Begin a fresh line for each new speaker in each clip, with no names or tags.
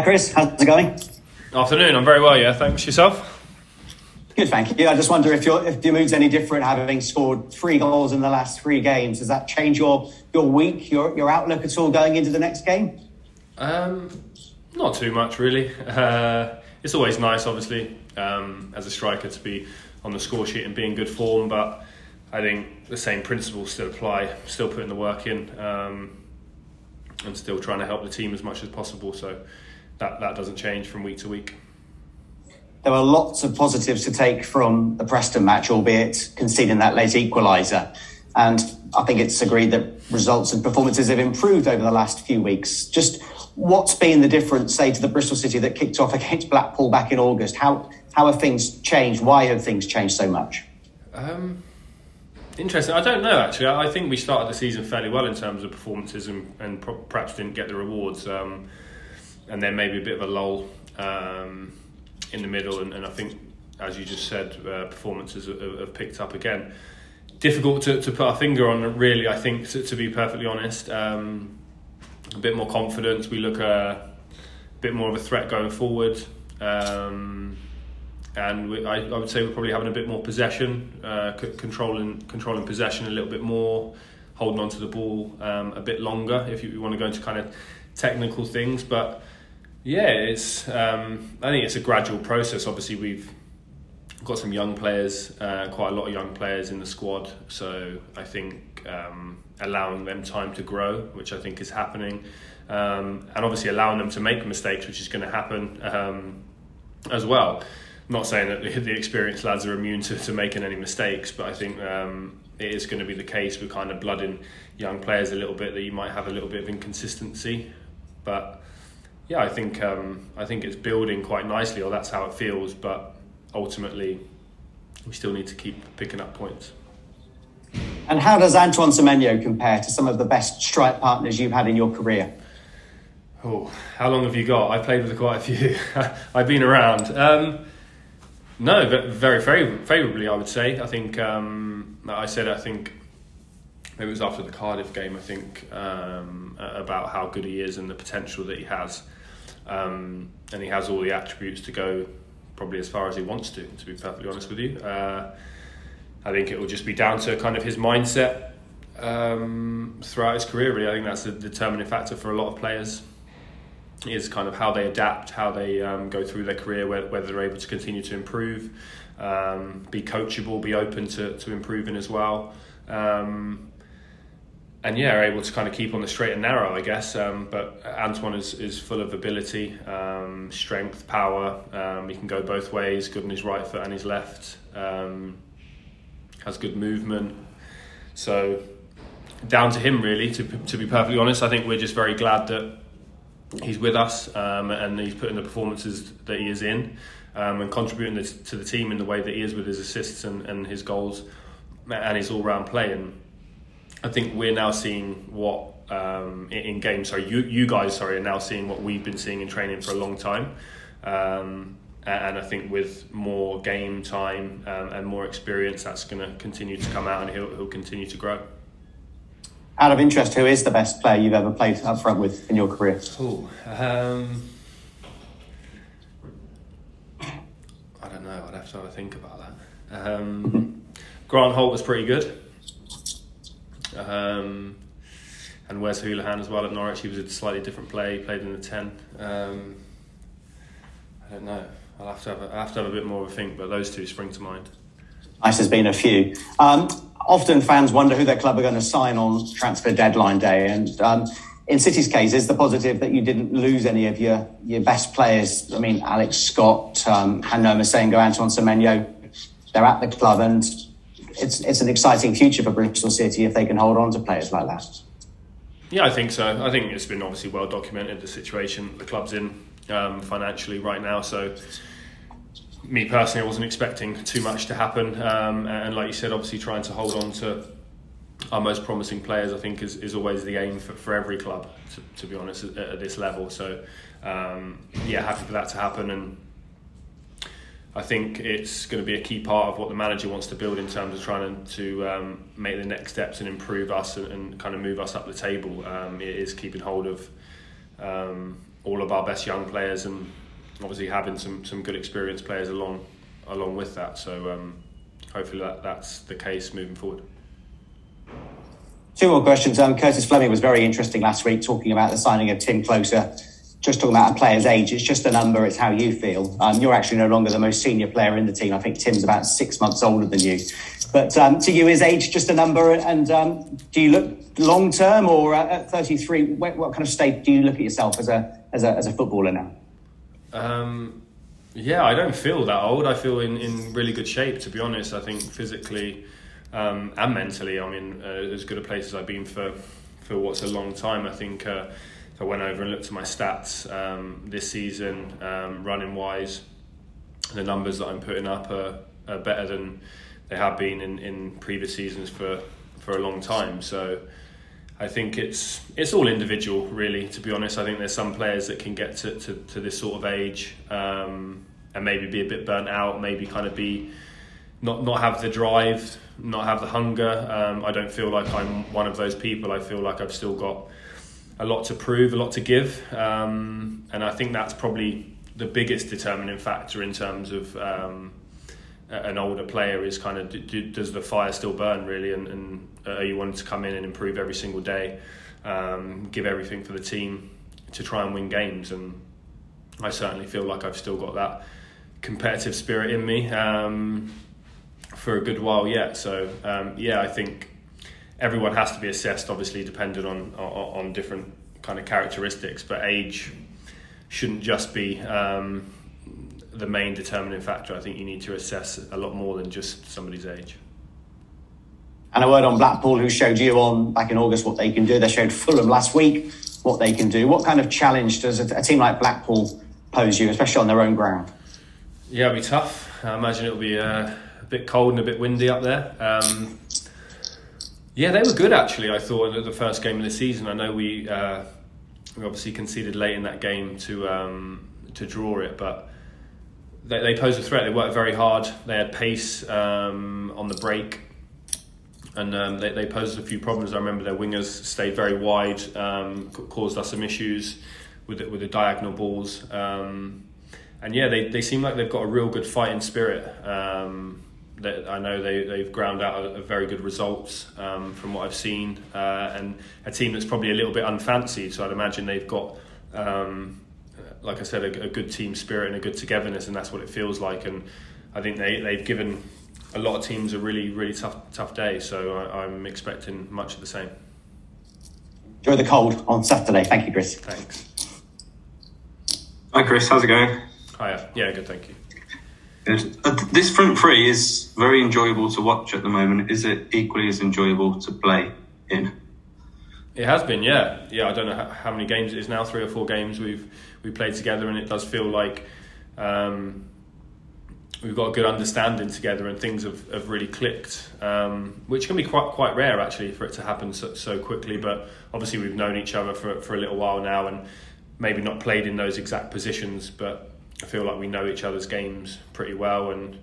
Hi, Chris. How's it going?
Afternoon. I'm very well. Yeah. Thanks. Yourself?
Good, thank you. I just wonder if your if your mood's any different, having scored three goals in the last three games. Does that change your your week, your your outlook at all going into the next game?
Um, not too much, really. Uh, it's always nice, obviously, um, as a striker to be on the score sheet and be in good form, but I think the same principles still apply. Still putting the work in, um, and still trying to help the team as much as possible. So that that doesn't change from week to week.
There were lots of positives to take from the Preston match, albeit conceding that late equaliser. And I think it's agreed that results and performances have improved over the last few weeks. Just what's been the difference, say, to the Bristol City that kicked off against Blackpool back in August? How how have things changed? Why have things changed so much?
Um, interesting. I don't know actually. I think we started the season fairly well in terms of performances and, and perhaps didn't get the rewards. Um, and then maybe a bit of a lull. Um, in the middle, and, and I think, as you just said, uh, performances have, have, picked up again. Difficult to, to put our finger on, really. I think, to, to be perfectly honest, um, a bit more confidence. We look a bit more of a threat going forward. Um, and we, I, I, would say we're probably having a bit more possession, uh, c- controlling controlling possession a little bit more, holding on to the ball um, a bit longer. If you, you, want to go into kind of technical things, but yeah, it's. Um, I think it's a gradual process. Obviously, we've got some young players, uh, quite a lot of young players in the squad. So I think um, allowing them time to grow, which I think is happening, um, and obviously allowing them to make mistakes, which is going to happen um, as well. I'm not saying that the, experienced lads are immune to, to making any mistakes, but I think um, it is going to be the case with kind of blooding young players a little bit that you might have a little bit of inconsistency, but yeah, I think um, I think it's building quite nicely, or that's how it feels. But ultimately, we still need to keep picking up points.
And how does Antoine Semenyo compare to some of the best strike partners you've had in your career?
Oh, how long have you got? I've played with quite a few. I've been around. Um, no, very, very favourably, I would say. I think um, I said I think it was after the Cardiff game. I think um, about how good he is and the potential that he has um, and he has all the attributes to go probably as far as he wants to. To be perfectly honest with you, uh, I think it will just be down to kind of his mindset um, throughout his career. Really, I think that's a determining factor for a lot of players. Is kind of how they adapt, how they um, go through their career, whether they're able to continue to improve, um, be coachable, be open to, to improving as well. Um, and yeah, are able to kind of keep on the straight and narrow, I guess. Um, but Antoine is, is full of ability, um, strength, power. Um, he can go both ways, good on his right foot and his left. Um, has good movement. So down to him, really. To to be perfectly honest, I think we're just very glad that he's with us um, and he's putting the performances that he is in um, and contributing to the team in the way that he is with his assists and, and his goals and his all round play and I think we're now seeing what um, in, in games. Sorry, you you guys sorry are now seeing what we've been seeing in training for a long time. Um, and I think with more game time um, and more experience, that's going to continue to come out, and he'll he'll continue to grow.
Out of interest, who is the best player you've ever played up front with in your career?
Oh, um, I don't know. I'd have to have a think about that. Um, Grant Holt was pretty good. Um, and Wes Hoolahan as well at Norwich. He was a slightly different play. He played in the ten. Um, I don't know. I'll have to have a, I have to have a bit more of a think, but those two spring to mind.
Nice, there's been a few. Um, often fans wonder who their club are going to sign on transfer deadline day, and um, in City's case, is the positive that you didn't lose any of your your best players. I mean, Alex Scott, um, Han-Noah Massengo, Antoine Semenyo, they're at the club, and it's it's an exciting future for Bristol City if they can hold on to players like that.
Yeah, I think so. I think it's been obviously well documented the situation the club's in um, financially right now. So, me personally, I wasn't expecting too much to happen. Um, and like you said, obviously trying to hold on to our most promising players, I think, is, is always the aim for, for every club. To, to be honest, at, at this level. So, um, yeah, happy for that to happen and I think it's going to be a key part of what the manager wants to build in terms of trying to um, make the next steps and improve us and, and, kind of move us up the table. Um, it is keeping hold of um, all of our best young players and obviously having some some good experienced players along along with that. So um, hopefully that that's the case moving forward.
Two more questions. Um, Curtis Fleming was very interesting last week talking about the signing of Timm Klose. Just talking about a player's age, it's just a number, it's how you feel. Um, you're actually no longer the most senior player in the team. I think Timm's about six months older than you. But um, to you, is age just a number? And um, do you look long term or at 33? What, what, kind of state do you look at yourself as a, as a, as a footballer now?
Um, yeah, I don't feel that old. I feel in, in really good shape, to be honest. I think physically um, and mentally, I'm in uh, as good a place as I've been for, for what's a long time. I think uh, I went over and looked at my stats um, this season, um, running wise, the numbers that I'm putting up are, are better than they have been in, in previous seasons for, for a long time. So I think it's it's all individual, really. To be honest, I think there's some players that can get to, to, to this sort of age um, and maybe be a bit burnt out, maybe kind of be not not have the drive, not have the hunger. Um, I don't feel like I'm one of those people. I feel like I've still got a lot to prove, a lot to give, um, and I think that's probably the biggest determining factor in terms of um, an older player is kind of do, does the fire still burn really, and, and are you wanting to come in and improve every single day, um, give everything for the team to try and win games, and I certainly feel like I've still got that competitive spirit in me. Um, for a good while yet. So um, yeah, I think everyone has to be assessed, obviously, dependent on, on, on different kind of characteristics. But age shouldn't just be um, the main determining factor. I think you need to assess a lot more than just somebody's age.
And a word on Blackpool, who showed you on back in August what they can do. They showed Fulham last week what they can do. What kind of challenge does a, a team like Blackpool pose you, especially on their own ground?
Yeah, it'll be tough. I imagine it'll be. Uh, bit cold and a bit windy up there. Um, yeah, they were good actually. I thought at the first game of the season. I know we uh, we obviously conceded late in that game to um, to draw it, but they, they posed a threat. They worked very hard. They had pace um, on the break, and um, they, they posed a few problems. I remember their wingers stayed very wide, um, caused us some issues with the, with the diagonal balls. Um, and yeah, they, they seem like they've got a real good fighting spirit. Um, that I know they, they've ground out a, a very good results um, from what I've seen, uh, and a team that's probably a little bit unfancied. So I'd imagine they've got, um, like I said, a, a, good team spirit and a good togetherness, and that's what it feels like. And I think they they've given a lot of teams a really really tough tough day. So I, I'm expecting much of the same.
Enjoy the cold on Saturday. Thank you, Chris.
Thanks.
Hi, Chris. How's it going?
Hiya. Yeah, good. Thank you.
Uh, this front three is very enjoyable to watch at the moment. Is it equally as enjoyable to play in?
It has been, yeah, yeah. I don't know how many games it is now. Three or four games we've we played together, and it does feel like um, we've got a good understanding together, and things have, have really clicked, um, which can be quite quite rare actually for it to happen so, so quickly. But obviously, we've known each other for for a little while now, and maybe not played in those exact positions, but I feel like we know each other's games pretty well, and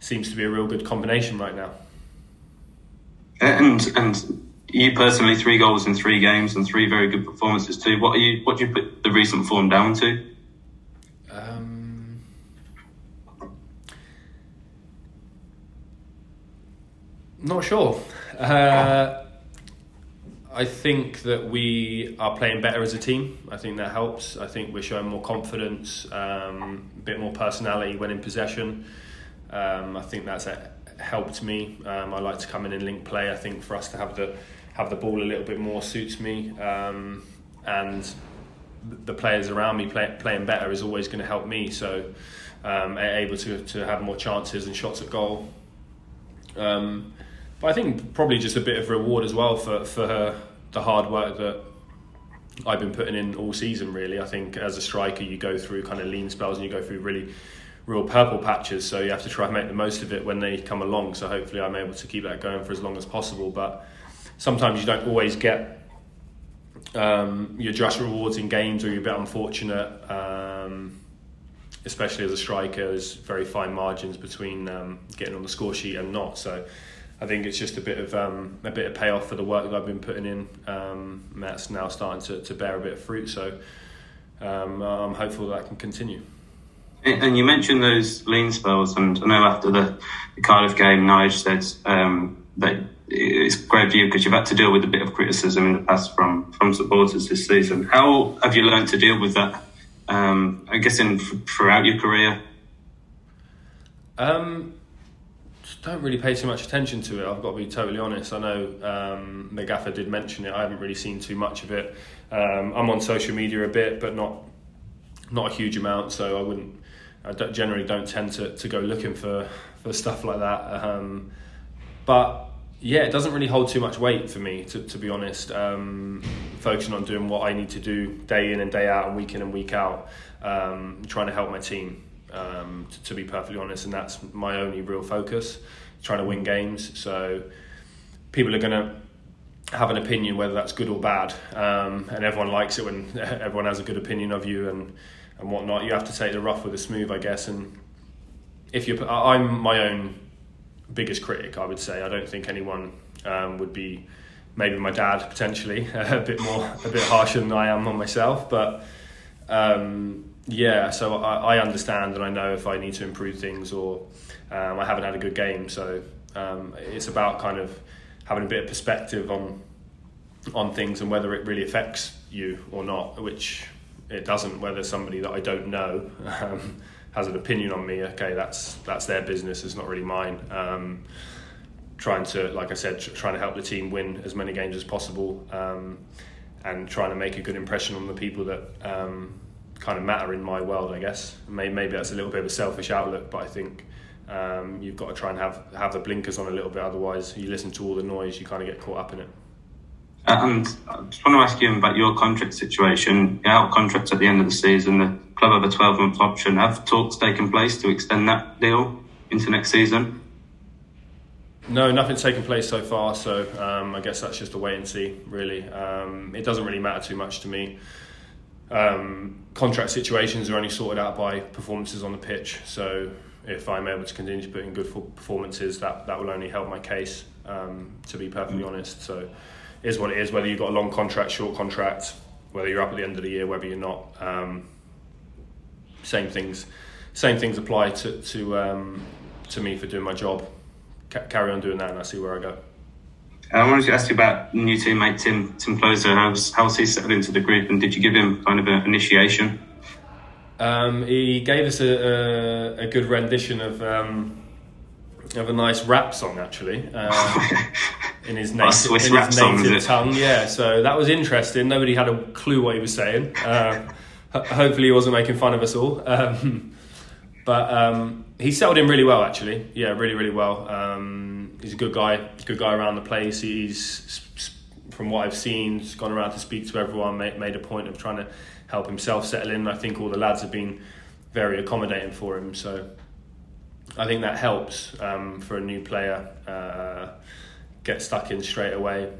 seems to be a real good combination right now.
And and you personally, three goals in three games and three very good performances too. What are you? What do you put the recent form down to? Um,
not sure. Uh, I think that we are playing better as a team. I think that helps. I think we're showing more confidence, um, a bit more personality when in possession. Um, I think that's helped me. Um, I like to come in and link play. I think for us to have the have the ball a little bit more suits me, um, and the players around me play, playing better is always going to help me. So um, able to to have more chances and shots at goal. Um, but I think probably just a bit of reward as well for for the hard work that I've been putting in all season. Really, I think as a striker, you go through kind of lean spells and you go through really real purple patches. So you have to try and make the most of it when they come along. So hopefully, I'm able to keep that going for as long as possible. But sometimes you don't always get um, your just rewards in games, or you're a bit unfortunate. Um, especially as a striker, there's very fine margins between um, getting on the score sheet and not. So I think it's just a bit of um, a bit of payoff for the work that I've been putting in. Um, that's now starting to, to bear a bit of fruit. So um, I'm hopeful that, that can continue.
And you mentioned those lean spells, and I know after the, the Cardiff game, Nige said um, that it's great for you because you've had to deal with a bit of criticism in the past from from supporters this season. How have you learned to deal with that? Um, I guess in throughout your career.
Um, don't really pay too much attention to it. I've got to be totally honest. I know um, McGaffer did mention it. I haven't really seen too much of it. Um, I'm on social media a bit, but not not a huge amount. So I wouldn't. I don't, generally don't tend to, to go looking for, for stuff like that. Um, but yeah, it doesn't really hold too much weight for me, to, to be honest. Um, focusing on doing what I need to do day in and day out, and week in and week out, um, trying to help my team. Um, to, to, be perfectly honest, and that's my only real focus. Trying to win games, so people are going to have an opinion whether that's good or bad, um, and everyone likes it when everyone has a good opinion of you and and whatnot. You have to take the rough with the smooth, I guess. And if you, I'm my own biggest critic, I would say. I don't think anyone um, would be, maybe my dad potentially, a bit more, a bit harsher than I am on myself. But um, yeah, so I, I, understand and I know if I need to improve things or um, I haven't had a good game. So um, it's about kind of having a bit of perspective on on things and whether it really affects you or not, which it doesn't. Whether somebody that I don't know um, has an opinion on me, okay, that's that's their business. It's not really mine. Um, trying to, like I said, tr- trying to help the team win as many games as possible, um, and trying to make a good impression on the people that um, kind of matter in my world. I guess maybe, maybe that's a little bit of a selfish outlook, but I think. Um, you've got to try and have have the blinkers on a little bit. Otherwise, you listen to all the noise, you kind of get caught up in it.
And I just want to ask you about your contract situation. You're out of contract at the end of the season. The club have a 12 month option. Have talks taken place to extend that deal into next season?
No, nothing's taken place so far. So um, I guess that's just a wait and see, really. Um, it doesn't really matter too much to me. Um, contract situations are only sorted out by performances on the pitch. So if I'm able to continue to put in good performances, that, that will only help my case, um, to be perfectly mm. honest. So is what it is. Whether you've got a long contract, short contract, whether you're up at the end of the year, whether you're not. Um, same things, same things apply to to um, to me for doing my job. C- carry on doing that, and I see where I go.
I wanted to ask you about new teammate Timm Timm Klose. How's how's he settled into the group, and did you give him kind of an initiation?
Um, he gave us a, a, a good rendition of um, of a nice rap song, actually. Uh, in his native, in his native tongue. Yeah, so that was interesting. Nobody had a clue what he was saying. Uh, hopefully, he wasn't making fun of us all. Um, but um, he settled in really well, actually. Yeah, really, really well. He's a good guy. Good guy around the place. He's from what I've seen, he's gone around to speak to everyone. Made, made a point of trying to help himself settle in. I think all the lads have been very accommodating for him. So I think that helps um, for a new player. Uh, get stuck in straight away.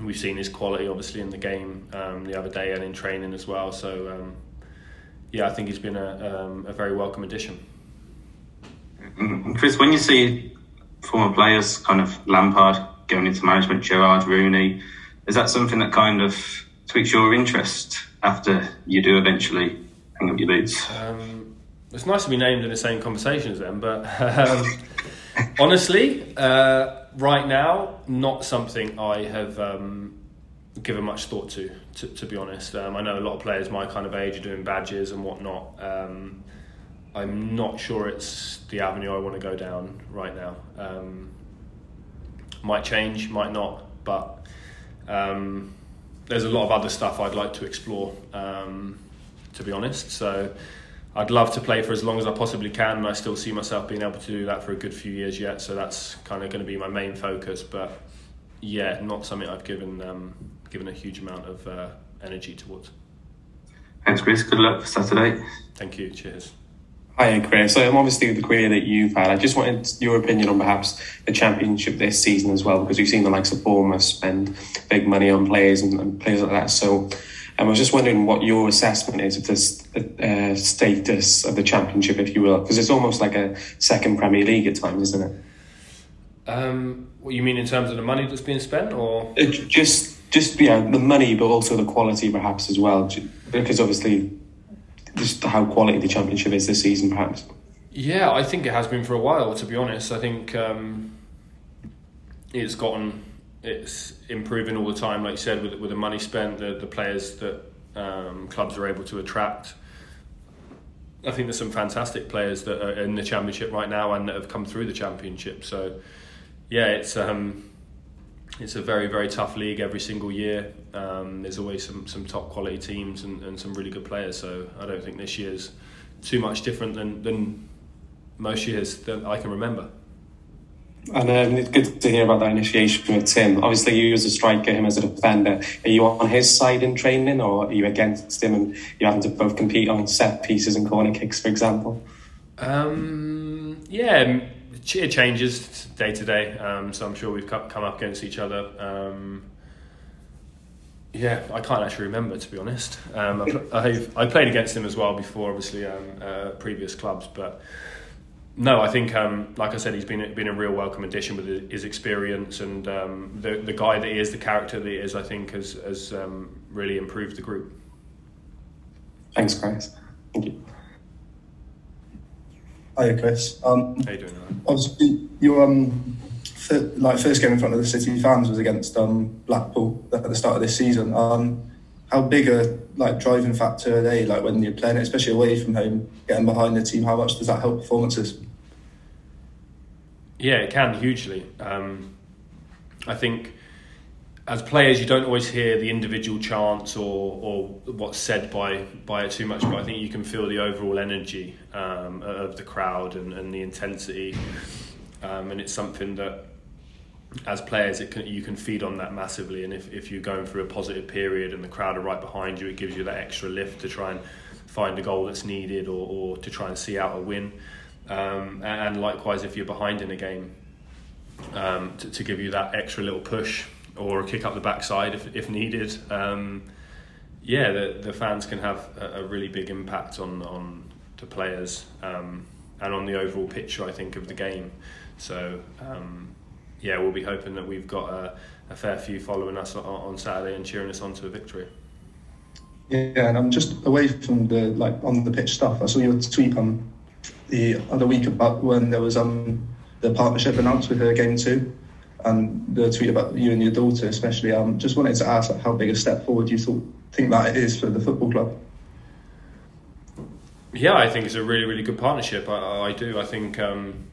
We've seen his quality obviously in the game um, the other day and in training as well. So um, yeah, I think he's been a, um, a very welcome addition.
Chris, when you see former players, kind of Lampard going into management, Gerrard, Rooney, is that something that kind of tweaks your interest after you do eventually hang up your boots?
Um, it's nice to be named in the same conversation as them, but um, honestly, uh, right now, not something I have um, given much thought to, to, to be honest. Um, I know a lot of players my kind of age are doing badges and whatnot. Um, I'm not sure it's the avenue I want to go down right now. Um, might change, might not, but um, there's a lot of other stuff I'd like to explore, um, to be honest. So I'd love to play for as long as I possibly can, and I still see myself being able to do that for a good few years yet. So that's kind of going to be my main focus. But yeah, not something I've given um, given a huge amount of uh, energy towards.
Thanks, Chris. Good luck for Saturday.
Thank you. Cheers.
Hi, Chris. So, um, obviously, the career that you've had, I just wanted your opinion on perhaps the championship this season as well, because we've seen the likes of Bournemouth spend big money on players and, and players like that. So, I was just wondering what your assessment is of the uh, status of the championship, if you will, because it's almost like a second Premier League at times, isn't it?
Um, what you mean in terms of the money that's being spent, or
uh, just just yeah, the money, but also the quality, perhaps as well, because obviously just how quality the championship is this season, perhaps.
Yeah, I think it has been for a while. To be honest, I think um, it's gotten it's improving all the time. Like you said, with with the money spent, the the players that um, clubs are able to attract. I think there's some fantastic players that are in the championship right now and that have come through the championship. So, yeah, it's um, it's a very very tough league every single year. Um, there's always some some top quality teams and, and some really good players. So I don't think this year's too much different than than most years that I can remember.
And um, it's good to hear about that initiation with Timm. Obviously, you as a striker, him as a defender. Are you on his side in training, or are you against him, and you having to both compete on set pieces and corner kicks, for example?
Um, yeah, it changes day to day. Um, so I'm sure we've come up against each other. Um, yeah, I can't actually remember to be honest. Um, I, I played against him as well before, obviously um, uh, previous clubs, but no, I think, um, like I said, he's been been a real welcome addition with his experience and um, the the guy that he is, the character that he is. I think has has really improved the group.
Thanks, Chris. Thank you.
Hiya, Chris. Um,
How you doing? Man?
Obviously, your um, fir- like first game in front of the City fans was against um, Blackpool at the start of this season. Um, how big a like driving factor are they? Like when you're playing, it, especially away from home, getting behind the team. How much does that help performances?
Yeah, it can hugely. Um, I think as players, you don't always hear the individual chants or, or what's said by by it too much, but I think you can feel the overall energy um, of the crowd and, and the intensity, um, and it's something that as players it can, you can feed on that massively. And if, if you're going through a positive period and the crowd are right behind you, it gives you that extra lift to try and find a goal that's needed or, or to try and see out a win. Um, and likewise, if you're behind in a game, um, to, to, give you that extra little push or a kick up the backside if, if needed. Um, yeah, the, the fans can have a, a, really big impact on, on the players um, and on the overall picture, I think, of the game. So, um, yeah, we'll be hoping that we've got a, a fair few following us on, on Saturday and cheering us on to a victory.
Yeah, and I'm just away from the like on the pitch stuff. I saw your tweet on the other week about when there was um the partnership announced with Her Game Too, and the tweet about you and your daughter especially. Um, just wanted to ask how big a step forward you thought think that it is for the football club.
Yeah, I think it's a really really good partnership. I, I do. I think um,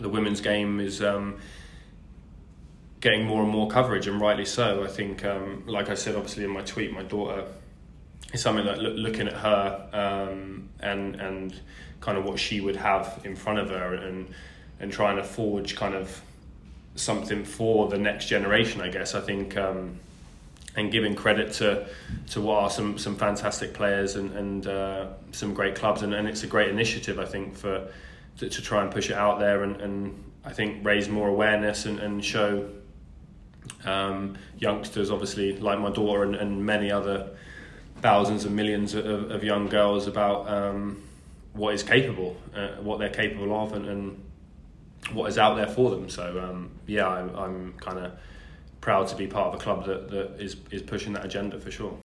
the women's game is. Um, getting more and more coverage, and rightly so. I think, um, like I said, obviously in my tweet, my daughter is something that looking at her um, and and kind of what she would have in front of her and and trying to forge kind of something for the next generation. I guess I think. Um, and giving credit to to what are some some fantastic players and and uh, some great clubs and, and it's a great initiative I think for to, to try and push it out there and, and I think raise more awareness and, and show um, youngsters, obviously, like my daughter and, and many other thousands and millions of, of young girls about um, what is capable, uh, what they're capable of, and, and, what is out there for them. So, um, yeah, I'm, I'm kind of proud to be part of a club that, that is, is pushing that agenda for sure.